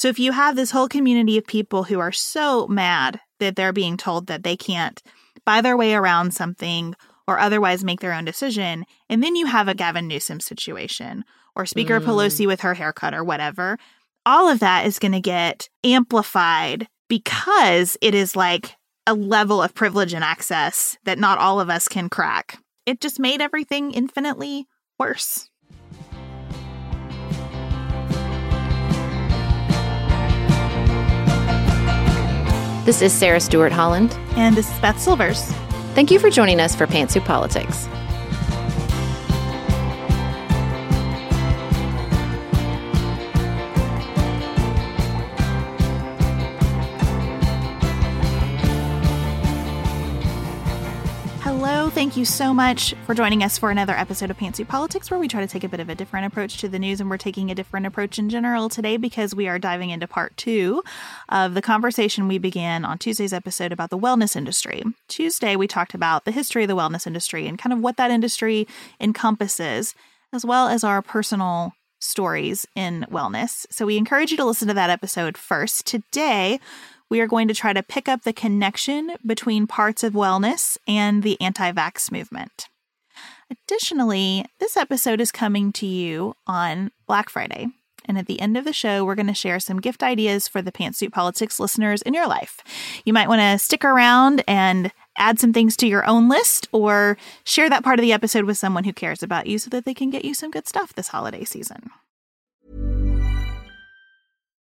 So if you have this whole community of people who are so mad that they're being told that they can't buy their way around something or otherwise make their own decision, and then you have a Gavin Newsom situation or Speaker mm. Pelosi with her haircut or whatever, all of that is going to get amplified because it is like a level of privilege and access that not all of us can crack. It just made everything infinitely worse. This is Sarah Stewart Holland. And this is Beth Silvers. Thank you for joining us for Pantsuit Politics. Thank you so much for joining us for another episode of Pantsuit Politics, where we try to take a bit of a different approach to the news. And we're taking a different approach in general today because we are diving into part two of the conversation we began on Tuesday's episode about the wellness industry. Tuesday, we talked about the history of the wellness industry and kind of what that industry encompasses, as well as our personal stories in wellness. So we encourage you to listen to that episode first. Today, we are going to try to pick up the connection between parts of wellness and the anti vax movement. Additionally, this episode is coming to you on Black Friday. And at the end of the show, we're going to share some gift ideas for the Pantsuit Politics listeners in your life. You might want to stick around and add some things to your own list or share that part of the episode with someone who cares about you so that they can get you some good stuff this holiday season.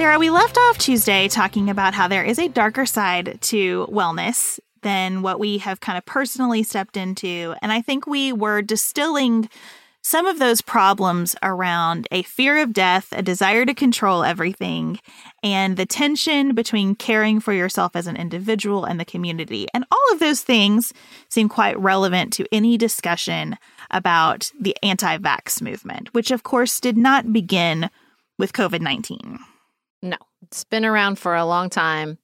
Sarah, we left off Tuesday talking about how there is a darker side to wellness than what we have kind of personally stepped into. And I think we were distilling some of those problems around a fear of death, a desire to control everything, and the tension between caring for yourself as an individual and the community. And all of those things seem quite relevant to any discussion about the anti vax movement, which of course did not begin with COVID 19. No, it's been around for a long time.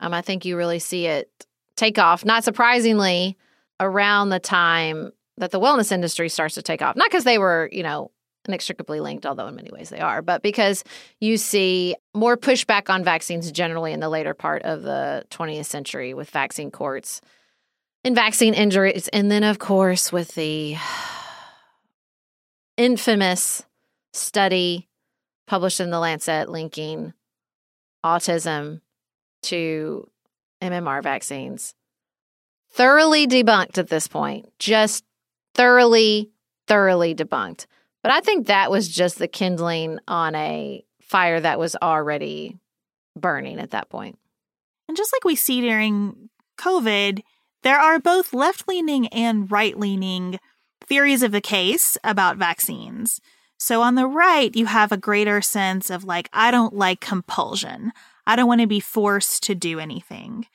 Um, I think you really see it take off, not surprisingly, around the time that the wellness industry starts to take off. Not because they were, you know, inextricably linked, although in many ways they are, but because you see more pushback on vaccines generally in the later part of the 20th century with vaccine courts and vaccine injuries. And then, of course, with the infamous study published in the Lancet linking autism to MMR vaccines. Thoroughly debunked at this point, just thoroughly, thoroughly debunked. But I think that was just the kindling on a fire that was already burning at that point. And just like we see during COVID, there are both left leaning and right leaning theories of the case about vaccines. So on the right, you have a greater sense of like, I don't like compulsion. I don't want to be forced to do anything.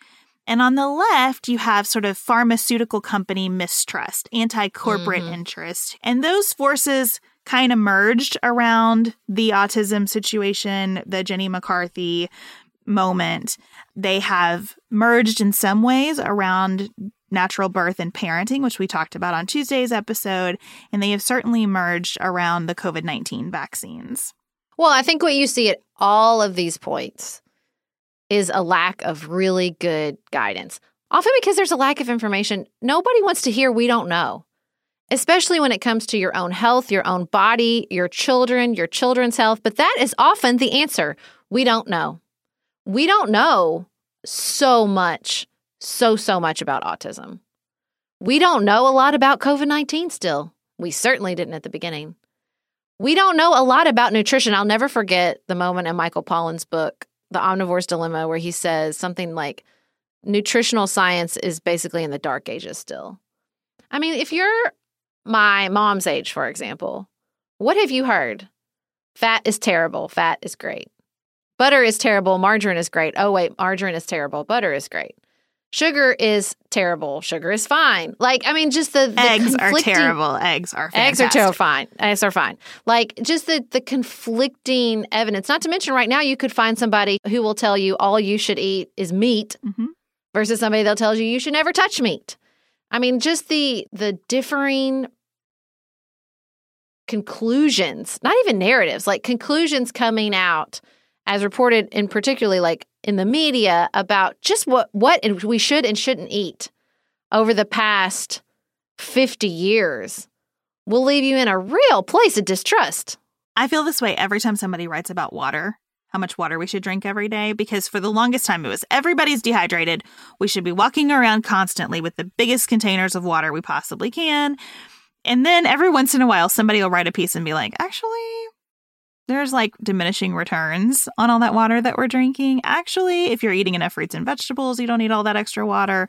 And on the left, you have sort of pharmaceutical company mistrust, anti corporate mm-hmm. interest. And those forces kind of merged around the autism situation, the Jenny McCarthy moment. They have merged in some ways around natural birth and parenting, which we talked about on Tuesday's episode. And they have certainly emerged around the COVID 19 vaccines. Well, I think what you see at all of these points is a lack of really good guidance. Often because there's a lack of information, nobody wants to hear we don't know, especially when it comes to your own health, your own body, your children, your children's health. But that is often the answer. We don't know. We don't know so much, so, so much about autism. We don't know a lot about COVID 19 still. We certainly didn't at the beginning. We don't know a lot about nutrition. I'll never forget the moment in Michael Pollan's book, the omnivore's dilemma where he says something like nutritional science is basically in the dark ages still. I mean, if you're my mom's age, for example, what have you heard? Fat is terrible, fat is great. Butter is terrible, margarine is great. Oh, wait, margarine is terrible, butter is great. Sugar is terrible. Sugar is fine. Like, I mean, just the, the eggs are terrible. Eggs are fantastic. eggs are terrible. Fine. Eggs are fine. Like, just the the conflicting evidence. Not to mention, right now you could find somebody who will tell you all you should eat is meat, mm-hmm. versus somebody that tells you you should never touch meat. I mean, just the the differing conclusions, not even narratives, like conclusions coming out as reported in particularly like in the media about just what what we should and shouldn't eat over the past 50 years will leave you in a real place of distrust. I feel this way every time somebody writes about water, how much water we should drink every day, because for the longest time it was everybody's dehydrated. We should be walking around constantly with the biggest containers of water we possibly can. And then every once in a while, somebody will write a piece and be like, actually, there's like diminishing returns on all that water that we're drinking. Actually, if you're eating enough fruits and vegetables, you don't need all that extra water.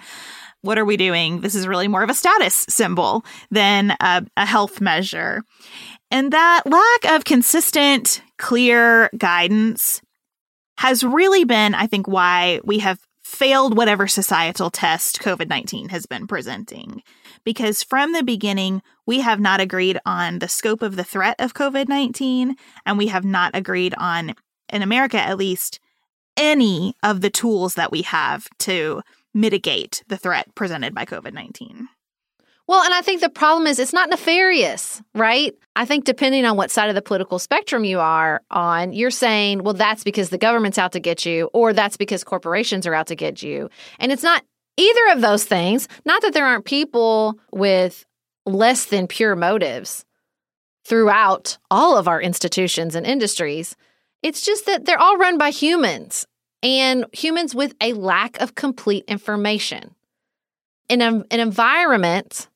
What are we doing? This is really more of a status symbol than a, a health measure. And that lack of consistent, clear guidance has really been, I think, why we have failed whatever societal test COVID 19 has been presenting because from the beginning, we have not agreed on the scope of the threat of COVID 19, and we have not agreed on, in America at least, any of the tools that we have to mitigate the threat presented by COVID 19. Well, and I think the problem is it's not nefarious, right? I think depending on what side of the political spectrum you are on, you're saying, well, that's because the government's out to get you, or that's because corporations are out to get you. And it's not either of those things. Not that there aren't people with less than pure motives throughout all of our institutions and industries. It's just that they're all run by humans and humans with a lack of complete information. In a, an environment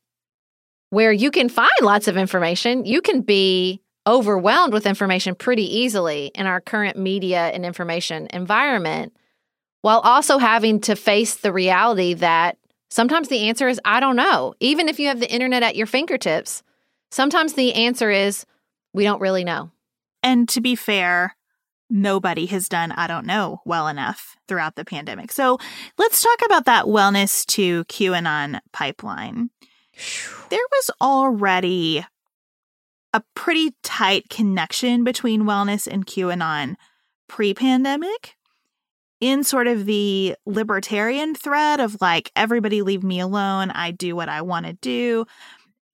where you can find lots of information, you can be overwhelmed with information pretty easily in our current media and information environment while also having to face the reality that sometimes the answer is I don't know. Even if you have the internet at your fingertips, Sometimes the answer is we don't really know. And to be fair, nobody has done I don't know well enough throughout the pandemic. So let's talk about that wellness to QAnon pipeline. There was already a pretty tight connection between wellness and QAnon pre pandemic in sort of the libertarian thread of like, everybody leave me alone. I do what I want to do.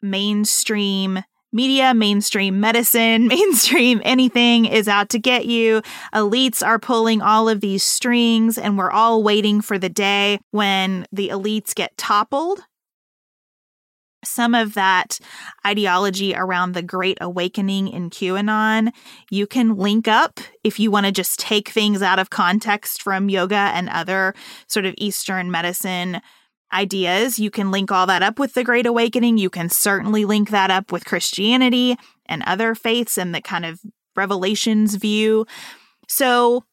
Mainstream media, mainstream medicine, mainstream anything is out to get you. Elites are pulling all of these strings, and we're all waiting for the day when the elites get toppled some of that ideology around the Great Awakening in QAnon. You can link up if you want to just take things out of context from yoga and other sort of Eastern medicine ideas. You can link all that up with the Great Awakening. You can certainly link that up with Christianity and other faiths and the kind of revelations view. So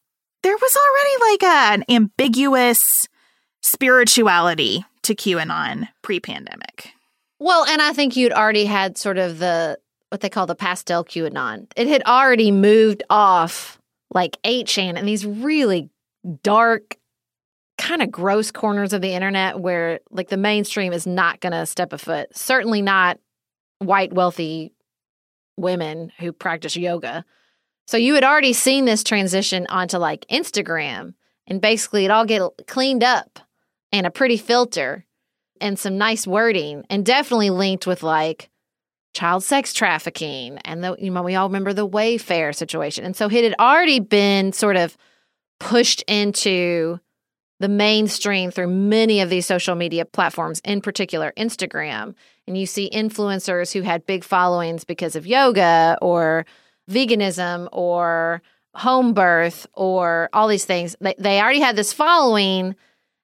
there was already like a, an ambiguous spirituality to QAnon pre pandemic. Well, and I think you'd already had sort of the what they call the pastel QAnon. It had already moved off like 8chan and these really dark, kind of gross corners of the internet where like the mainstream is not going to step a foot. Certainly not white, wealthy women who practice yoga. So you had already seen this transition onto like Instagram and basically it all get cleaned up and a pretty filter and some nice wording and definitely linked with like child sex trafficking and the you know we all remember the Wayfair situation. And so it had already been sort of pushed into the mainstream through many of these social media platforms, in particular Instagram. And you see influencers who had big followings because of yoga or veganism or home birth or all these things. They, they already had this following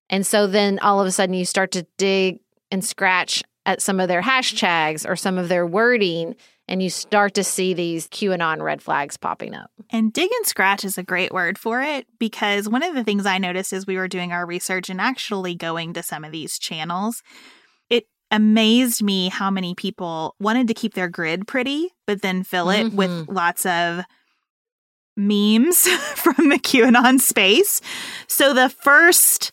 and so then all of a sudden you start to dig and scratch at some of their hashtags or some of their wording and you start to see these QAnon red flags popping up. And dig and scratch is a great word for it because one of the things I noticed as we were doing our research and actually going to some of these channels, it amazed me how many people wanted to keep their grid pretty, but then fill it mm-hmm. with lots of memes from the QAnon space. So the first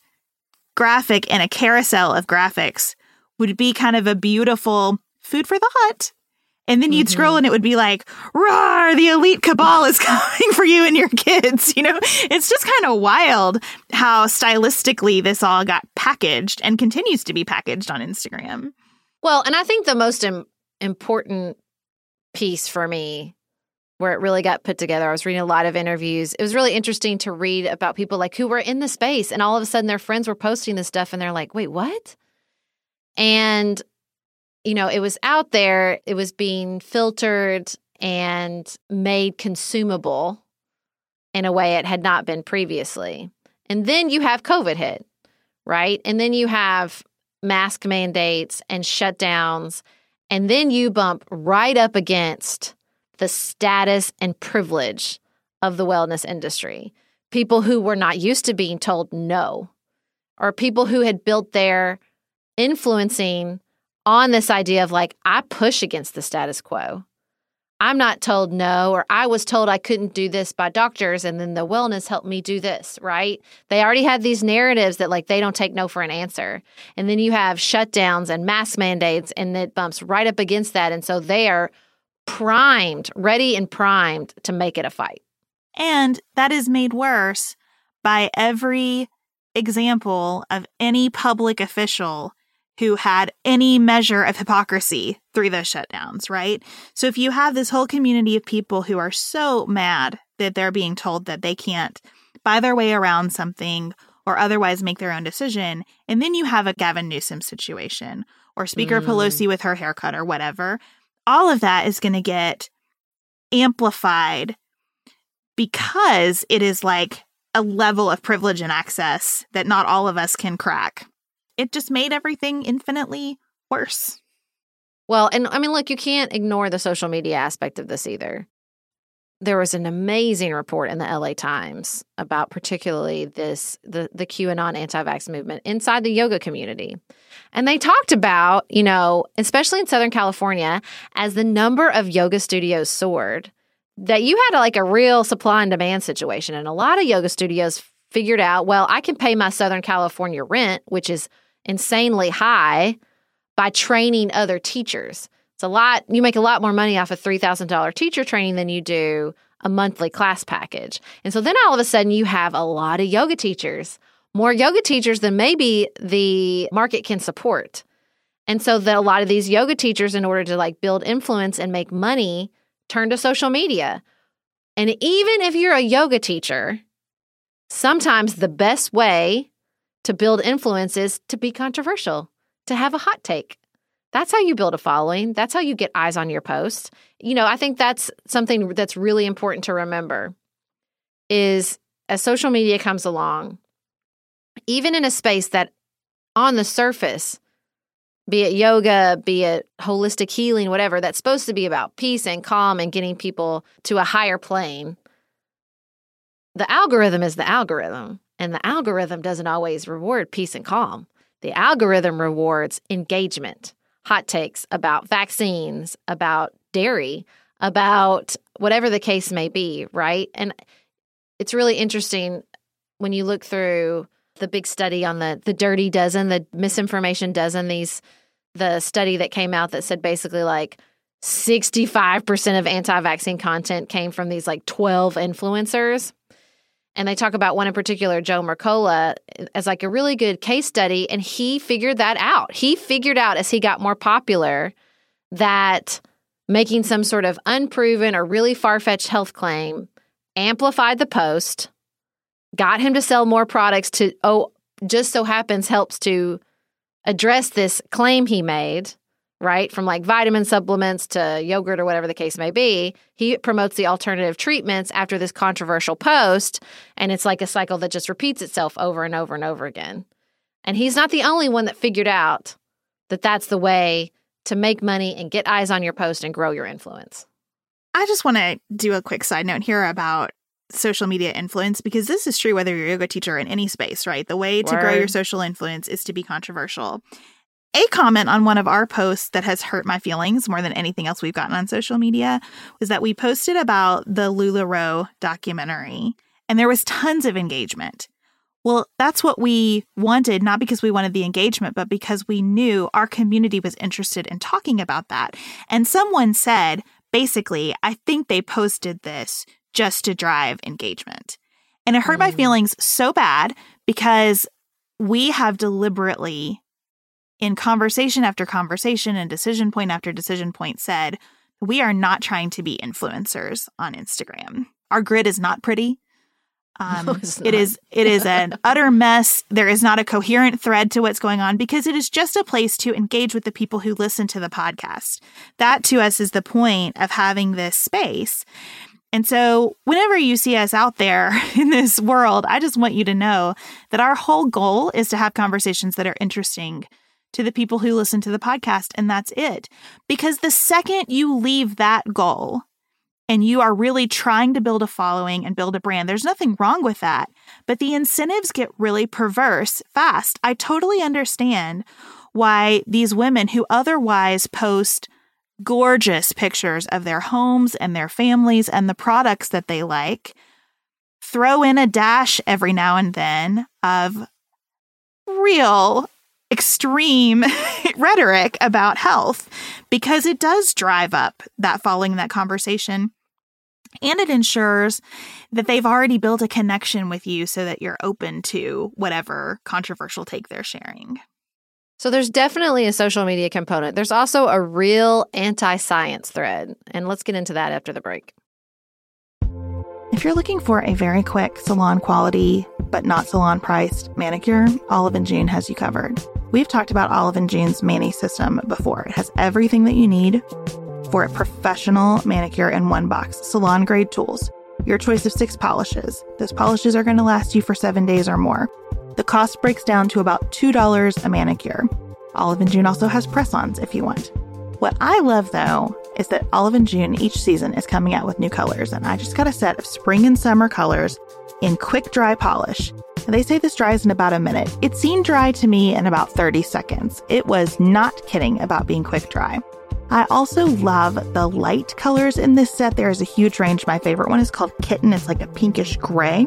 graphic in a carousel of graphics would be kind of a beautiful food for thought. And then you'd mm-hmm. scroll and it would be like, roar, the elite cabal is coming for you and your kids. You know, it's just kind of wild how stylistically this all got packaged and continues to be packaged on Instagram. Well, and I think the most Im- important piece for me where it really got put together. I was reading a lot of interviews. It was really interesting to read about people like who were in the space and all of a sudden their friends were posting this stuff and they're like, "Wait, what?" And you know, it was out there, it was being filtered and made consumable in a way it had not been previously. And then you have COVID hit, right? And then you have mask mandates and shutdowns. And then you bump right up against the status and privilege of the wellness industry. People who were not used to being told no, or people who had built their influencing on this idea of like, I push against the status quo. I'm not told no, or I was told I couldn't do this by doctors, and then the wellness helped me do this, right? They already have these narratives that like they don't take no for an answer. And then you have shutdowns and mask mandates, and it bumps right up against that. And so they are primed, ready and primed to make it a fight. And that is made worse by every example of any public official who had any measure of hypocrisy through those shutdowns, right? So if you have this whole community of people who are so mad that they're being told that they can't buy their way around something or otherwise make their own decision, and then you have a Gavin Newsom situation or Speaker mm. Pelosi with her haircut or whatever, all of that is going to get amplified because it is like a level of privilege and access that not all of us can crack. It just made everything infinitely worse. Well, and I mean, look, you can't ignore the social media aspect of this either. There was an amazing report in the LA Times about particularly this the the QAnon anti-vax movement inside the yoga community. And they talked about, you know, especially in Southern California, as the number of yoga studios soared, that you had like a real supply and demand situation. And a lot of yoga studios figured out, well, I can pay my Southern California rent, which is insanely high, by training other teachers. It's a lot, you make a lot more money off a $3,000 teacher training than you do a monthly class package. And so then all of a sudden you have a lot of yoga teachers, more yoga teachers than maybe the market can support. And so that a lot of these yoga teachers, in order to like build influence and make money, turn to social media. And even if you're a yoga teacher, sometimes the best way to build influence is to be controversial, to have a hot take. That's how you build a following. That's how you get eyes on your post. You know, I think that's something that's really important to remember is as social media comes along, even in a space that on the surface, be it yoga, be it holistic healing, whatever, that's supposed to be about peace and calm and getting people to a higher plane. The algorithm is the algorithm, and the algorithm doesn't always reward peace and calm. The algorithm rewards engagement hot takes about vaccines, about dairy, about whatever the case may be, right? And it's really interesting when you look through the big study on the the dirty dozen, the misinformation dozen, these the study that came out that said basically like 65% of anti-vaccine content came from these like 12 influencers and they talk about one in particular, Joe Mercola, as like a really good case study. And he figured that out. He figured out as he got more popular that making some sort of unproven or really far fetched health claim amplified the post, got him to sell more products to, oh, just so happens helps to address this claim he made right? From like vitamin supplements to yogurt or whatever the case may be. He promotes the alternative treatments after this controversial post. And it's like a cycle that just repeats itself over and over and over again. And he's not the only one that figured out that that's the way to make money and get eyes on your post and grow your influence. I just want to do a quick side note here about social media influence because this is true whether you're a yoga teacher in any space, right? The way to Word. grow your social influence is to be controversial a comment on one of our posts that has hurt my feelings more than anything else we've gotten on social media was that we posted about the LuLaRoe documentary and there was tons of engagement. Well, that's what we wanted, not because we wanted the engagement, but because we knew our community was interested in talking about that. And someone said, basically, I think they posted this just to drive engagement. And it hurt mm. my feelings so bad because we have deliberately in conversation after conversation and decision point after decision point said, we are not trying to be influencers on Instagram. Our grid is not pretty. Um, no, it is it is an utter mess. There is not a coherent thread to what's going on because it is just a place to engage with the people who listen to the podcast. That to us is the point of having this space. And so, whenever you see us out there in this world, I just want you to know that our whole goal is to have conversations that are interesting to the people who listen to the podcast, and that's it. Because the second you leave that goal and you are really trying to build a following and build a brand, there's nothing wrong with that. But the incentives get really perverse fast. I totally understand why these women who otherwise post gorgeous pictures of their homes and their families and the products that they like throw in a dash every now and then of real extreme rhetoric about health because it does drive up that following that conversation. And it ensures that they've already built a connection with you so that you're open to whatever controversial take they're sharing. So there's definitely a social media component. There's also a real anti science thread. And let's get into that after the break. If you're looking for a very quick salon quality, but not salon priced manicure, Olive and June has you covered. We've talked about Olive and June's Mani system before. It has everything that you need for a professional manicure in one box, salon grade tools, your choice of six polishes. Those polishes are going to last you for seven days or more. The cost breaks down to about $2 a manicure. Olive and June also has press ons if you want. What I love though is that Olive and June each season is coming out with new colors, and I just got a set of spring and summer colors in quick dry polish. They say this dries in about a minute. It seemed dry to me in about 30 seconds. It was not kidding about being quick dry. I also love the light colors in this set. There is a huge range. My favorite one is called Kitten. It's like a pinkish gray.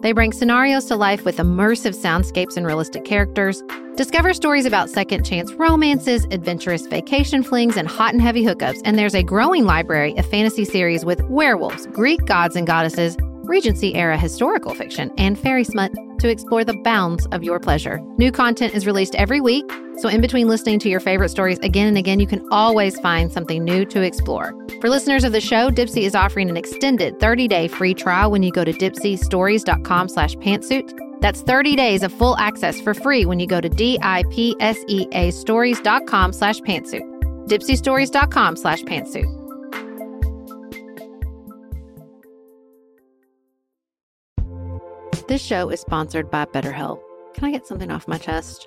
They bring scenarios to life with immersive soundscapes and realistic characters. Discover stories about second chance romances, adventurous vacation flings, and hot and heavy hookups. And there's a growing library of fantasy series with werewolves, Greek gods and goddesses, Regency era historical fiction, and fairy smut to explore the bounds of your pleasure. New content is released every week, so in between listening to your favorite stories again and again, you can always find something new to explore. For listeners of the show, Dipsea is offering an extended 30-day free trial when you go to dipseastories.com slash pantsuit. That's 30 days of full access for free when you go to D-I-P-S-E-A stories.com slash pantsuit. dipseastories.com slash pantsuit. This show is sponsored by BetterHelp. Can I get something off my chest?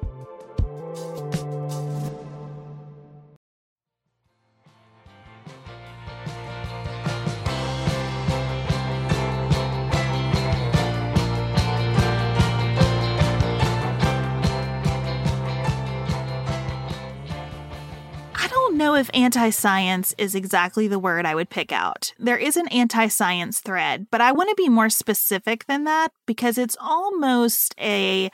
If anti science is exactly the word I would pick out. There is an anti science thread, but I want to be more specific than that because it's almost a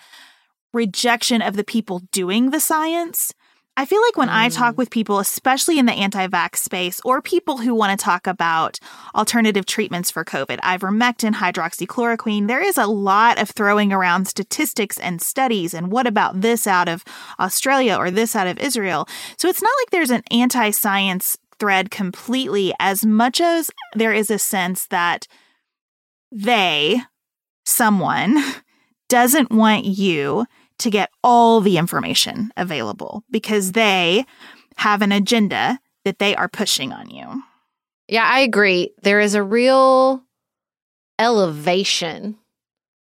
rejection of the people doing the science. I feel like when mm. I talk mm. with people, especially in the anti vax space, or people who want to talk about alternative treatments for COVID, ivermectin, hydroxychloroquine, there is a lot of throwing around statistics and studies and what about this out of Australia or this out of Israel. So it's not like there's an anti science thread completely, as much as there is a sense that they, someone, doesn't want you to get all the information available because they have an agenda that they are pushing on you. Yeah, I agree. There is a real elevation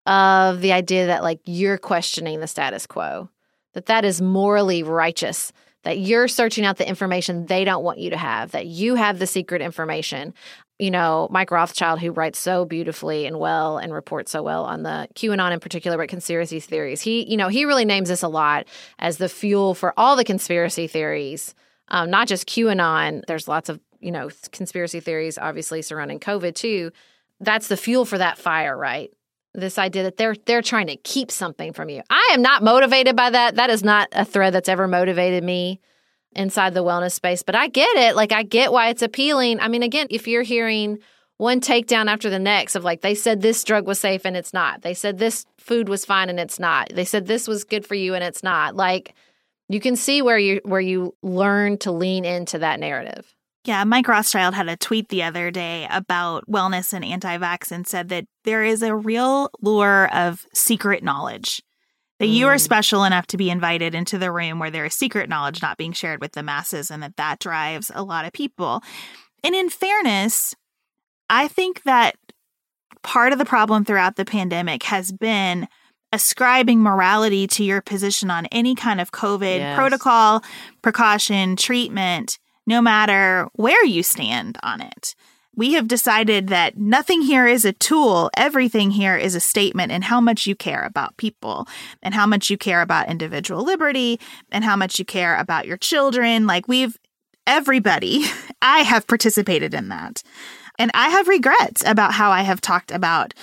of the idea that like you're questioning the status quo, that that is morally righteous, that you're searching out the information they don't want you to have, that you have the secret information you know, Mike Rothschild, who writes so beautifully and well and reports so well on the QAnon in particular, but conspiracy theories. He, you know, he really names this a lot as the fuel for all the conspiracy theories, um, not just QAnon. There's lots of, you know, conspiracy theories, obviously surrounding COVID too. That's the fuel for that fire, right? This idea that they're they're trying to keep something from you. I am not motivated by that. That is not a thread that's ever motivated me inside the wellness space. But I get it. Like, I get why it's appealing. I mean, again, if you're hearing one takedown after the next of like they said this drug was safe and it's not. They said this food was fine and it's not. They said this was good for you and it's not. Like you can see where you where you learn to lean into that narrative. Yeah, Mike Rothschild had a tweet the other day about wellness and anti vax and said that there is a real lure of secret knowledge. That you are mm. special enough to be invited into the room where there is secret knowledge not being shared with the masses, and that that drives a lot of people. And in fairness, I think that part of the problem throughout the pandemic has been ascribing morality to your position on any kind of COVID yes. protocol, precaution, treatment, no matter where you stand on it. We have decided that nothing here is a tool. Everything here is a statement in how much you care about people and how much you care about individual liberty and how much you care about your children. Like we've, everybody, I have participated in that. And I have regrets about how I have talked about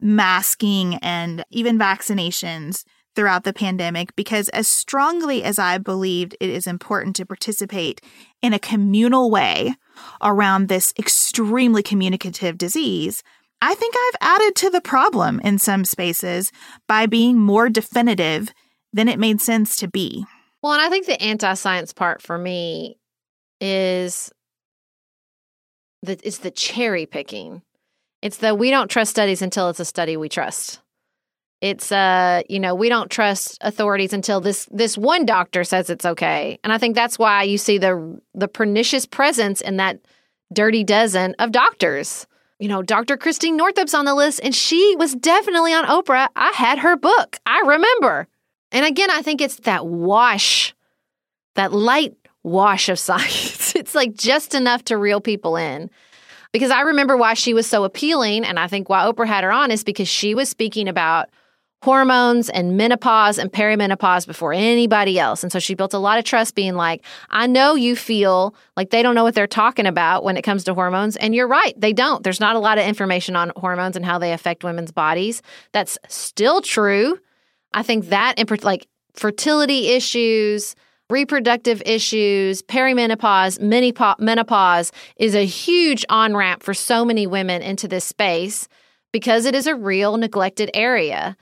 masking and even vaccinations throughout the pandemic because, as strongly as I believed it is important to participate in a communal way around this extremely communicative disease, I think I've added to the problem in some spaces by being more definitive than it made sense to be. Well, and I think the anti science part for me is that it's the cherry picking. It's the we don't trust studies until it's a study we trust. It's uh, you know, we don't trust authorities until this this one doctor says it's okay. And I think that's why you see the the pernicious presence in that dirty dozen of doctors. You know, Dr. Christine Northrup's on the list and she was definitely on Oprah. I had her book. I remember. And again, I think it's that wash, that light wash of science. It's like just enough to reel people in. Because I remember why she was so appealing, and I think why Oprah had her on is because she was speaking about hormones and menopause and perimenopause before anybody else. And so she built a lot of trust being like, I know you feel like they don't know what they're talking about when it comes to hormones. And you're right, they don't. There's not a lot of information on hormones and how they affect women's bodies. That's still true. I think that, in like fertility issues, reproductive issues, perimenopause, menopause is a huge on ramp for so many women into this space because it is a real neglected area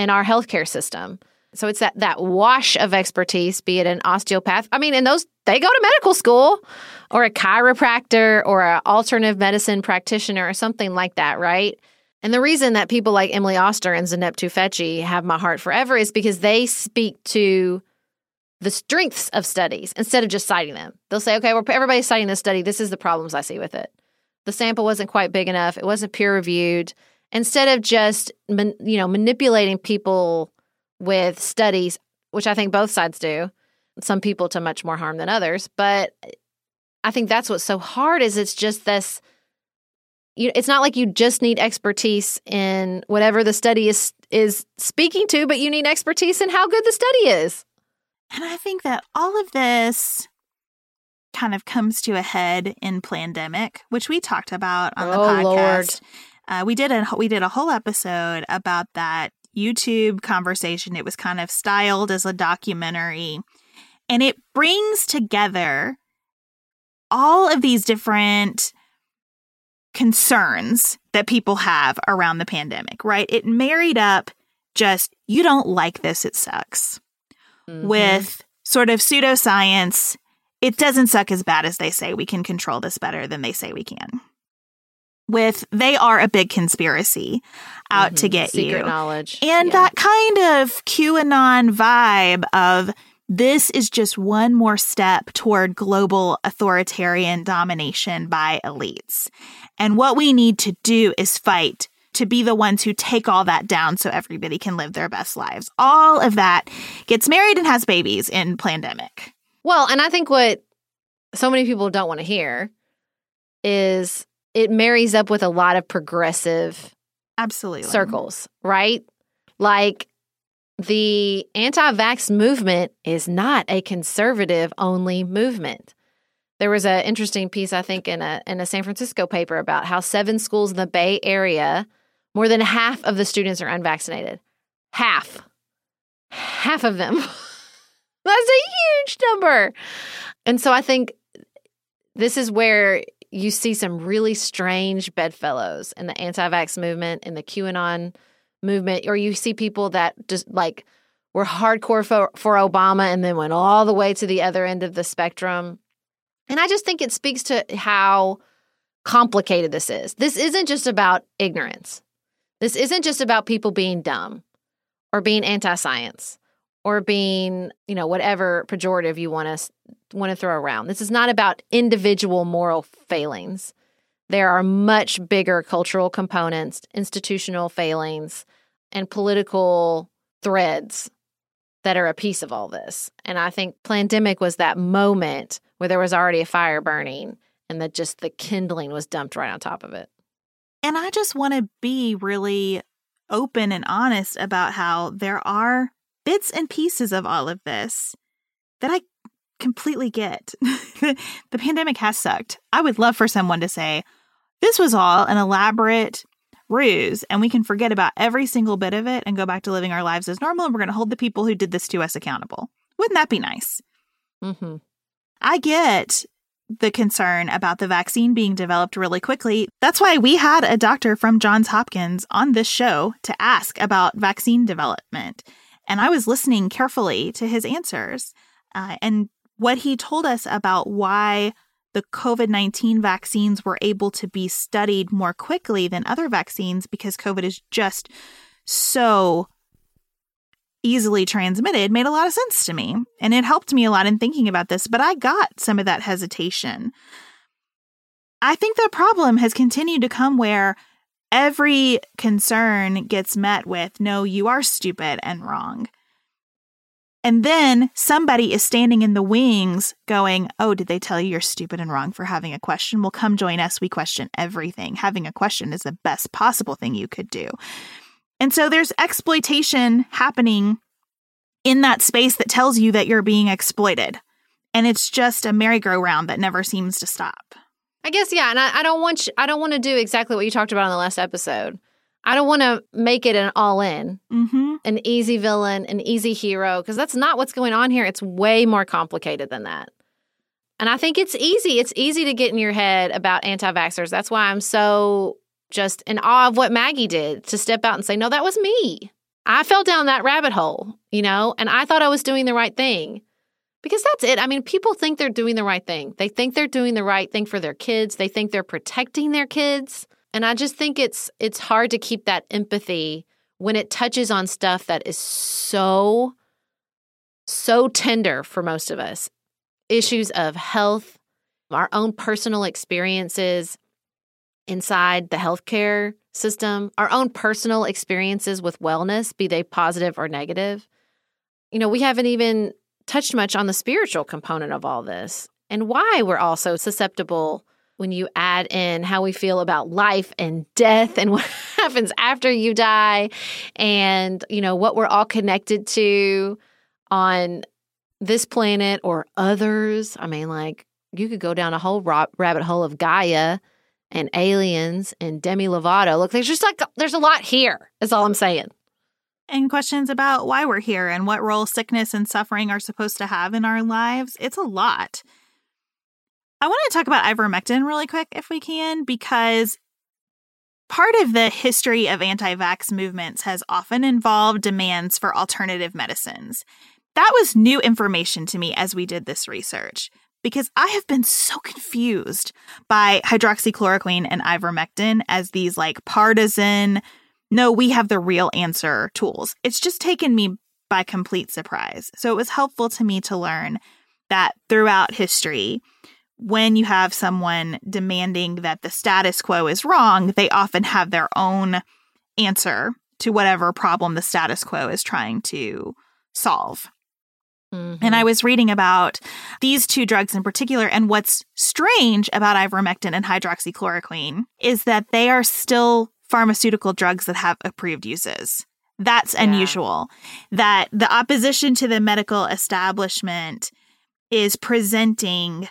in our healthcare system. So it's that that wash of expertise, be it an osteopath. I mean, and those they go to medical school or a chiropractor or an alternative medicine practitioner or something like that, right? And the reason that people like Emily Oster and Zeynep Tufekci have my heart forever is because they speak to the strengths of studies instead of just citing them. They'll say, okay, well, everybody's citing this study. This is the problems I see with it. The sample wasn't quite big enough. It wasn't peer reviewed. Instead of just, you know, manipulating people with studies, which I think both sides do, some people to much more harm than others. But I think that's what's so hard is it's just this, you, it's not like you just need expertise in whatever the study is is speaking to, but you need expertise in how good the study is. And I think that all of this kind of comes to a head in Plandemic, which we talked about on oh, the podcast. Uh, we did a we did a whole episode about that YouTube conversation. It was kind of styled as a documentary, and it brings together all of these different concerns that people have around the pandemic. Right? It married up just you don't like this, it sucks mm-hmm. with sort of pseudoscience. It doesn't suck as bad as they say. We can control this better than they say we can. With they are a big conspiracy out mm-hmm. to get Secret you. knowledge. And yeah. that kind of QAnon vibe of this is just one more step toward global authoritarian domination by elites. And what we need to do is fight to be the ones who take all that down so everybody can live their best lives. All of that gets married and has babies in Plandemic. Well, and I think what so many people don't want to hear is it marries up with a lot of progressive absolutely circles, right? Like the anti-vax movement is not a conservative only movement. There was an interesting piece I think in a in a San Francisco paper about how seven schools in the Bay Area more than half of the students are unvaccinated. Half. Half of them. That's a huge number. And so I think this is where you see some really strange bedfellows in the anti-vax movement, in the QAnon movement, or you see people that just like were hardcore for, for Obama and then went all the way to the other end of the spectrum. And I just think it speaks to how complicated this is. This isn't just about ignorance. This isn't just about people being dumb or being anti-science or being, you know, whatever pejorative you want to want to throw around. This is not about individual moral failings. There are much bigger cultural components, institutional failings, and political threads that are a piece of all this. And I think Plandemic was that moment where there was already a fire burning and that just the kindling was dumped right on top of it. And I just want to be really open and honest about how there are bits and pieces of all of this that I completely get. the pandemic has sucked. I would love for someone to say, this was all an elaborate ruse, and we can forget about every single bit of it and go back to living our lives as normal, and we're going to hold the people who did this to us accountable. Wouldn't that be nice? Mm-hmm. I get the concern about the vaccine being developed really quickly. That's why we had a doctor from Johns Hopkins on this show to ask about vaccine development. And I was listening carefully to his answers. Uh, and what he told us about why the COVID 19 vaccines were able to be studied more quickly than other vaccines because COVID is just so easily transmitted made a lot of sense to me. And it helped me a lot in thinking about this, but I got some of that hesitation. I think the problem has continued to come where every concern gets met with no, you are stupid and wrong. And then somebody is standing in the wings going, Oh, did they tell you you're stupid and wrong for having a question? Well, come join us. We question everything. Having a question is the best possible thing you could do. And so there's exploitation happening in that space that tells you that you're being exploited. And it's just a merry-go-round that never seems to stop. I guess yeah, and I, I don't want you, I don't want to do exactly what you talked about in the last episode. I don't want to make it an all in, Mm-hmm. an easy villain, an easy hero, because that's not what's going on here. It's way more complicated than that. And I think it's easy. It's easy to get in your head about anti vaxxers. That's why I'm so just in awe of what Maggie did to step out and say, no, that was me. I fell down that rabbit hole, you know, and I thought I was doing the right thing. Because that's it. I mean, people think they're doing the right thing. They think they're doing the right thing for their kids. They think they're protecting their kids. And I just think it's it's hard to keep that empathy when it touches on stuff that is so so tender for most of us. Issues of health, our own personal experiences inside the healthcare system, our own personal experiences with wellness, be they positive or negative. You know, we haven't even touched much on the spiritual component of all this and why we're all so susceptible when you add in how we feel about life and death and what happens after you die and you know what we're all connected to on this planet or others i mean like you could go down a whole rabbit hole of gaia and aliens and demi lovato look there's just like there's a lot here is all i'm saying And questions about why we're here and what role sickness and suffering are supposed to have in our lives. It's a lot. I want to talk about ivermectin really quick, if we can, because part of the history of anti vax movements has often involved demands for alternative medicines. That was new information to me as we did this research because I have been so confused by hydroxychloroquine and ivermectin as these like partisan, no, we have the real answer tools. It's just taken me by complete surprise. So it was helpful to me to learn that throughout history, when you have someone demanding that the status quo is wrong, they often have their own answer to whatever problem the status quo is trying to solve. Mm-hmm. And I was reading about these two drugs in particular. And what's strange about ivermectin and hydroxychloroquine is that they are still pharmaceutical drugs that have approved uses. That's Yeah. unusual. That the opposition to the medical establishment is presenting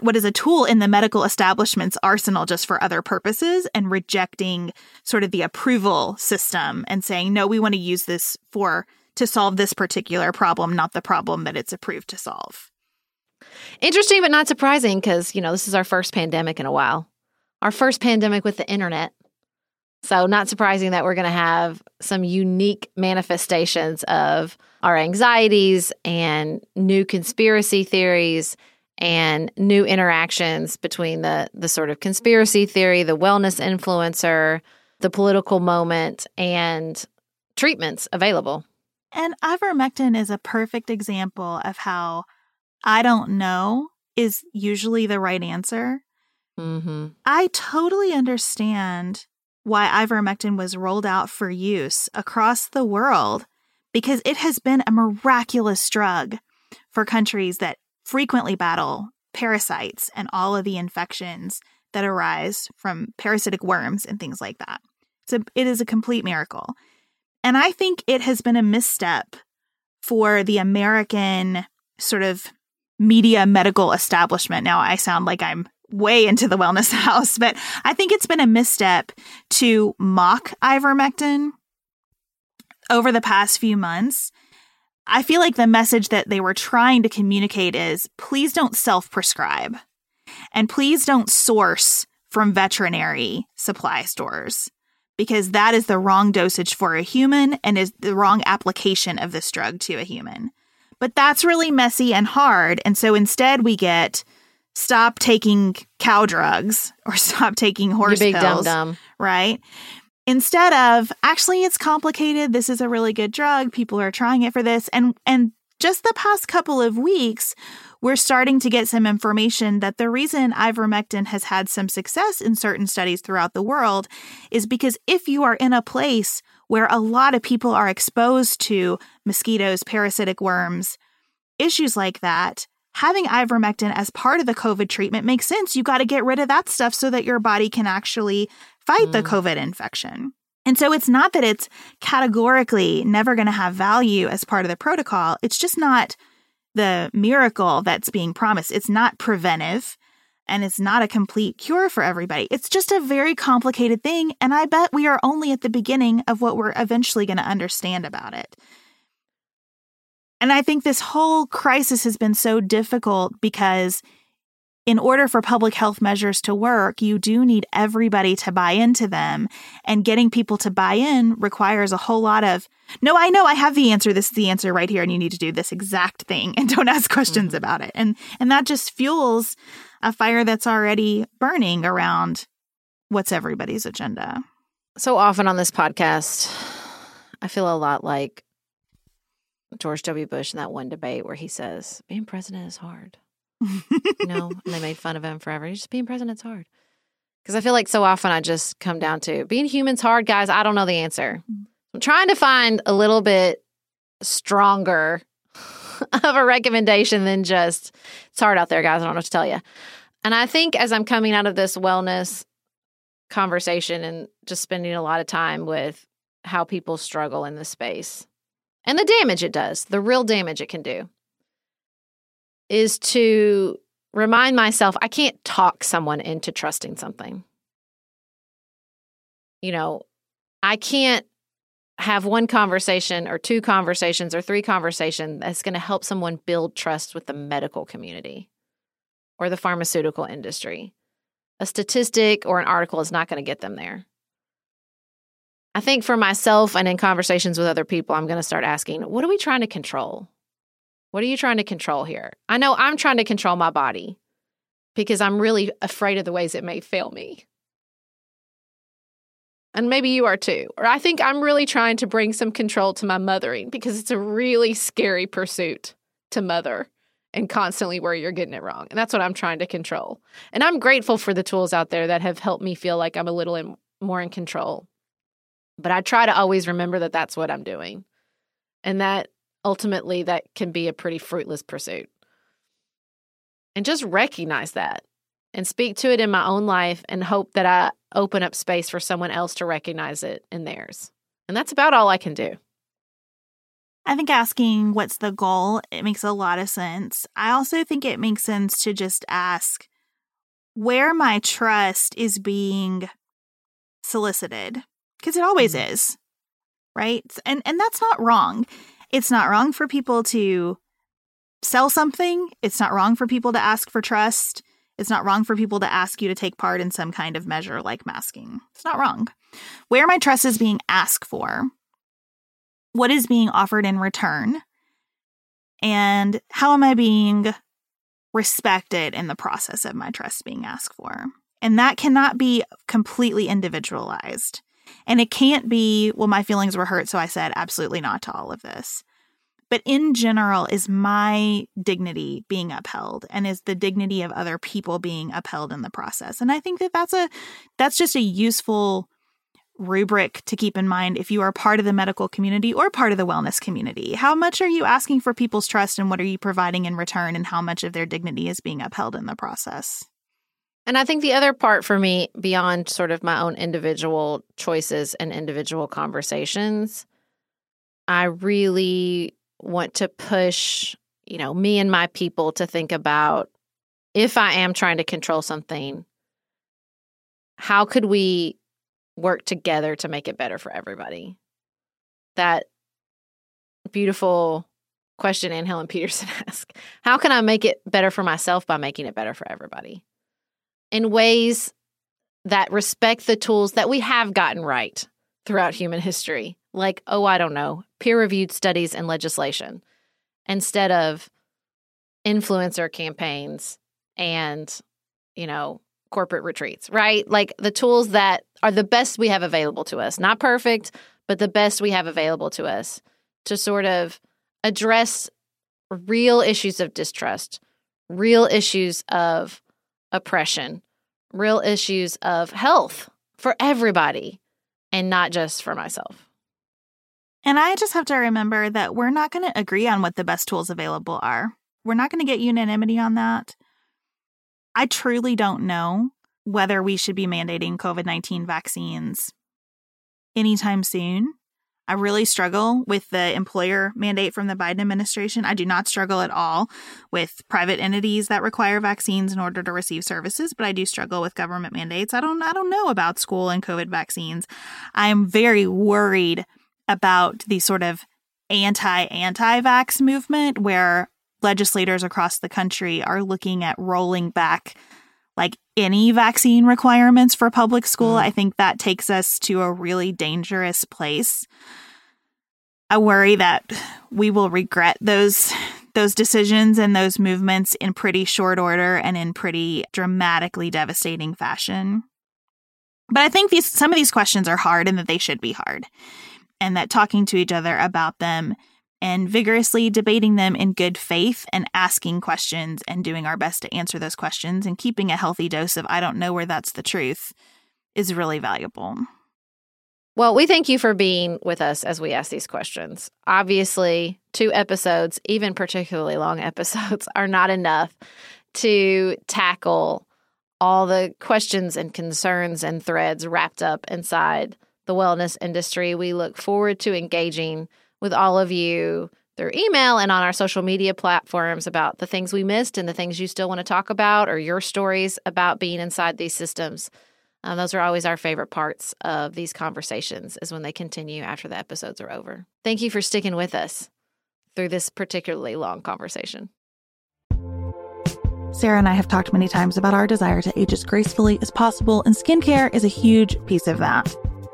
what is a tool in the medical establishment's arsenal just for other purposes and rejecting sort of the approval system and saying, no, we want to use this for to solve this particular problem, not the problem that it's approved to solve. Interesting, but not surprising because, you know, this is our first pandemic in a while, our first pandemic with the internet. So, not surprising that we're going to have some unique manifestations of our anxieties and new conspiracy theories and new interactions between the the sort of conspiracy theory, the wellness influencer, the political moment and treatments available. And ivermectin is a perfect example of how I don't know is usually the right answer. Mm-hmm. I totally understand why ivermectin was rolled out for use across the world because it has been a miraculous drug for countries that frequently battle parasites and all of the infections that arise from parasitic worms and things like that. So it is a complete miracle. And I think it has been a misstep for the American sort of media medical establishment. Now I sound like I'm way into the wellness house, but I think it's been a misstep to mock ivermectin over the past few months. I feel like the message that they were trying to communicate is please don't self prescribe and please don't source from veterinary supply stores because that is the wrong dosage for a human and is the wrong application of this drug to a human. But that's really messy and hard. And so instead, we get stop taking cow drugs or stop taking horse you big pills, dum dum. right? Instead of actually it's complicated, this is a really good drug, people are trying it for this. And and just the past couple of weeks we're starting to get some information that the reason ivermectin has had some success in certain studies throughout the world is because if you are in a place where a lot of people are exposed to mosquitoes, parasitic worms, issues like that, having ivermectin as part of the COVID treatment makes sense. You got to get rid of that stuff so that your body can actually fight mm. the COVID infection. And so it's not that it's categorically never going to have value as part of the protocol. It's just not the miracle that's being promised. It's not preventive and it's not a complete cure for everybody. It's just a very complicated thing. And I bet we are only at the beginning of what we're eventually going to understand about it. And I think this whole crisis has been so difficult because in order for public health measures to work, you do need everybody to buy into them. And getting people to buy in requires a whole lot of, no, I know I have the answer. This is the answer right here. And you need to do this exact thing and don't ask questions mm-hmm. about it. And, and that just fuels a fire that's already burning around what's everybody's agenda. So often on this podcast, I feel a lot like George W. Bush in that one debate where he says, being president is hard. You know, and they made fun of him forever. He's Just being president's hard. Because I feel like so often I just come down to being human's hard, guys. I don't know the answer. Mm. I'm trying to find a little bit stronger of a recommendation than just it's hard out there, guys. I don't know what to tell you. And I think as I'm coming out of this wellness conversation and just spending a lot of time with how people struggle in this space and the damage it does, the real damage it can do is to remind myself I can't talk someone into trusting something. You know, I can't have one conversation or two conversations or three conversations that's going to help someone build trust with the medical community or the pharmaceutical industry. A statistic or an article is not going to get them there. I think for myself and in conversations with other people, I'm going to start asking, what are we trying to control? What are you trying to control here? I know I'm trying to control my body because I'm really afraid of the ways it may fail me. And maybe you are too. Or I think I'm really trying to bring some control to my mothering because it's a really scary pursuit to mother and constantly where you're getting it wrong. And that's what I'm trying to control. And I'm grateful for the tools out there that have helped me feel like I'm a little in, more in control. But I try to always remember that that's what I'm doing. And that ultimately that can be a pretty fruitless pursuit. And just recognize that and speak to it in my own life and hope that I open up space for someone else to recognize it in theirs. And that's about all I can do. I think asking what's the goal, it makes a lot of sense. I also think it makes sense to just ask where my trust is being solicited because it always mm-hmm. is. Right? And and that's not wrong it's not wrong for people to sell something. It's not wrong for people to ask for trust. It's not wrong for people to ask you to take part in some kind of measure like masking. It's not wrong. Where my trust is being asked for, what is being offered in return, and how am I being respected in the process of my trust being asked for? And that cannot be completely individualized. And it can't be, well, my feelings were hurt, so I said absolutely not to all of this. But in general, is my dignity being upheld and is the dignity of other people being upheld in the process? And I think that that's a that's just a useful rubric to keep in mind if you are part of the medical community or part of the wellness community. How much are you asking for people's trust and what are you providing in return and how much of their dignity is being upheld in the process? And I think the other part for me, beyond sort of my own individual choices and individual conversations, I really want to push, you know, me and my people to think about if I am trying to control something, how could we work together to make it better for everybody? That beautiful question Anne Helen Petersen asked How can I make it better for myself by making it better for everybody? in ways that respect the tools that we have gotten right throughout human history, like, oh, I don't know, peer reviewed studies and legislation, instead of influencer campaigns and, you know, corporate retreats, right? Like the tools that are the best we have available to us, not perfect, but the best we have available to us to sort of address real issues of distrust, real issues of oppression, real issues of health for everybody and not just for myself. And I just have to remember that we're not going to agree on what the best tools available are. We're not going to get unanimity on that. I truly don't know whether we should be mandating COVID 19 vaccines anytime soon. I really struggle with the employer mandate from the Biden administration. I do not struggle at all with private entities that require vaccines in order to receive services, but I do struggle with government mandates. I don't I don't know about school and COVID vaccines. I am very worried about the sort of anti anti vax movement where legislators across the country are looking at rolling back like any vaccine requirements for public school, mm. I think that takes us to a really dangerous place. I worry that we will regret those those decisions and those movements in pretty short order and in pretty dramatically devastating fashion. But I think these some of these questions are hard and that they should be hard and that talking to each other about them and vigorously debating them in good faith and asking questions and doing our best to answer those questions and keeping a healthy dose of I don't know where that's the truth is really valuable. Well, we thank you for being with us as we ask these questions. Obviously, two episodes, even particularly long episodes, are not enough to tackle all the questions and concerns and threads wrapped up inside the wellness industry. We look forward to engaging with all of you through email and on our social media platforms about the things we missed and the things you still want to talk about or your stories about being inside these systems. Um, those are always our favorite parts of these conversations, is when they continue after the episodes are over. Thank you for sticking with us through this particularly long conversation. Sarah and I have talked many times about our desire to age as gracefully as possible, and skincare is a huge piece of that.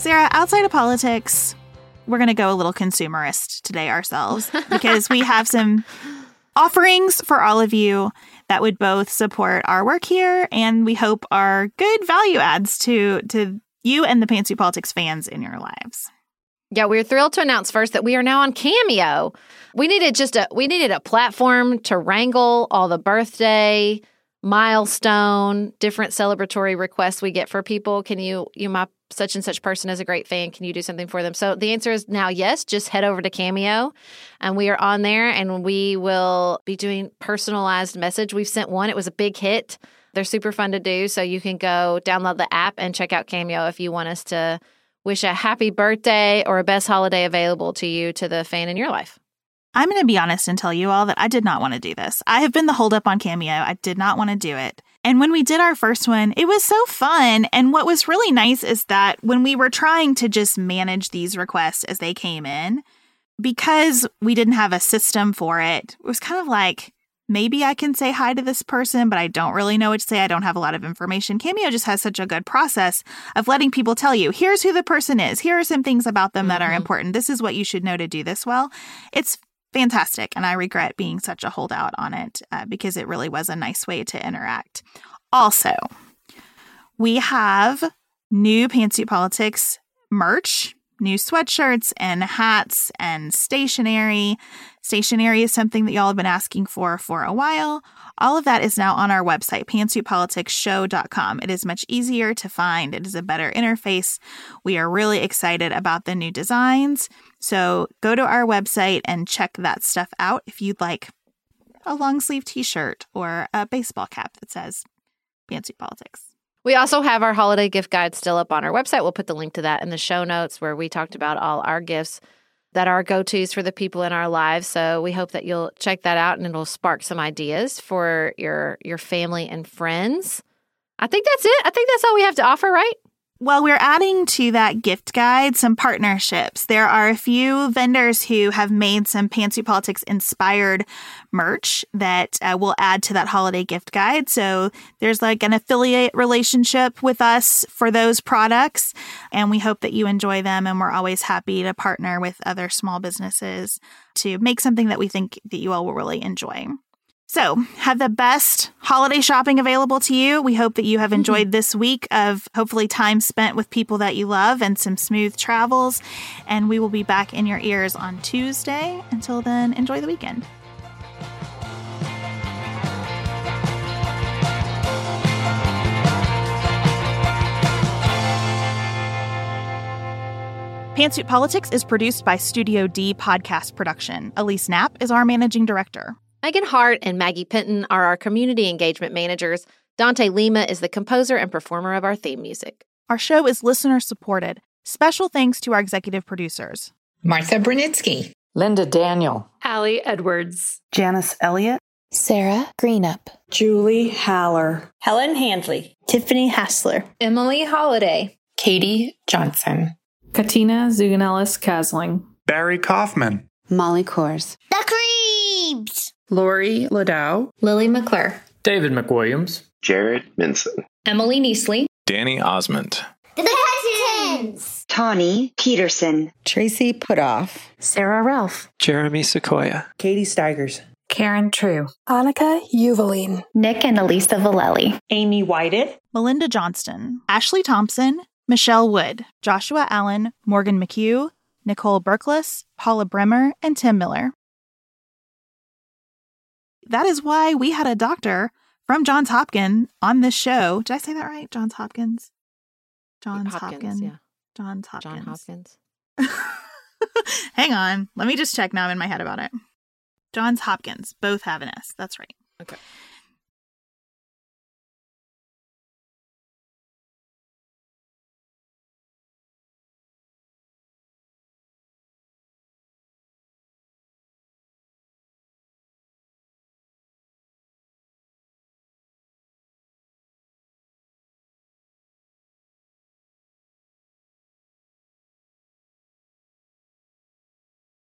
Sarah, outside of politics, we're going to go a little consumerist today ourselves because we have some offerings for all of you that would both support our work here and we hope are good value adds to to you and the Pantsuit Politics fans in your lives. Yeah, we're thrilled to announce first that we are now on Cameo. We needed just a we needed a platform to wrangle all the birthday, milestone, different celebratory requests we get for people. Can you you my such and such person is a great fan. Can you do something for them? So the answer is now yes. Just head over to Cameo and we are on there and we will be doing personalized message. We've sent one, it was a big hit. They're super fun to do. So you can go download the app and check out Cameo if you want us to wish a happy birthday or a best holiday available to you to the fan in your life. I'm going to be honest and tell you all that I did not want to do this. I have been the holdup on Cameo. I did not want to do it. And when we did our first one, it was so fun. And what was really nice is that when we were trying to just manage these requests as they came in, because we didn't have a system for it, it was kind of like, maybe I can say hi to this person, but I don't really know what to say. I don't have a lot of information. Cameo just has such a good process of letting people tell you, here's who the person is. Here are some things about them that mm-hmm. are important. This is what you should know to do this well. It's fantastic. And I regret being such a holdout on it uh, because it really was a nice way to interact. Also, we have new Pantsuit Politics merch, new sweatshirts and hats and stationery. Stationery is something that y'all have been asking for for a while. All of that is now on our website, pantsuitpoliticsshow.com. It is much easier to find, it is a better interface. We are really excited about the new designs. So go to our website and check that stuff out if you'd like a long sleeve t shirt or a baseball cap that says Fancy Politics. We also have our holiday gift guide still up on our website. We'll put the link to that in the show notes where we talked about all our gifts that are go tos for the people in our lives. So we hope that you'll check that out and it'll spark some ideas for your your family and friends. I think that's it. I think that's all we have to offer, right? Well, we're adding to that gift guide some partnerships. There are a few vendors who have made some Pantsuit Politics inspired merch that uh, will add to that holiday gift guide. So there's like an affiliate relationship with us for those products, and we hope that you enjoy them. And we're always happy to partner with other small businesses to make something that we think that you all will really enjoy. So, have the best holiday shopping available to you. We hope that you have enjoyed mm-hmm. this week of hopefully time spent with people that you love and some smooth travels. And we will be back in your ears on Tuesday. Until then, enjoy the weekend. Pantsuit Politics is produced by Studio D Podcast Production. Elise Knapp is our managing director. Megan Hart and Maggie Penton are our community engagement managers. Dante Lima is the composer and performer of our theme music. Our show is listener supported. Special thanks to our executive producers. Martha Brunitsky, Linda Daniel, Allie Edwards, Janice Elliott, Sarah Greenup, Julie Haller, Helen Handley, Tiffany Hassler, Emily Holiday, Katie Johnson, Katina Zuganellis Kasling, Barry Kaufman, Molly Kors, The Creeps. Lori Ladow, Lily McClure, David McWilliams, Jared Minson, Emily Neasley, Danny Osmond, The Cousins, Tawny Peterson, Tracy Putoff, Sarah Ralph, Jeremy Sequoia, Katie Steigers, Karen True, Annika Uvaline, Nick and Elisa Valelli, Amy Whited, Melinda Johnston, Ashley Thompson, Michelle Wood, Joshua Allen, Morgan McHugh, Nicole Berkless, Paula Bremer, and Tim Miller that is why we had a doctor from Johns Hopkins on this show. Did I say that right? Johns Hopkins. Johns Hopkins. Hopkins. Yeah. Johns Hopkins. John Hopkins. Hang on. Let me just check now I'm in my head about it. Johns Hopkins. Both have an S. That's right. Okay.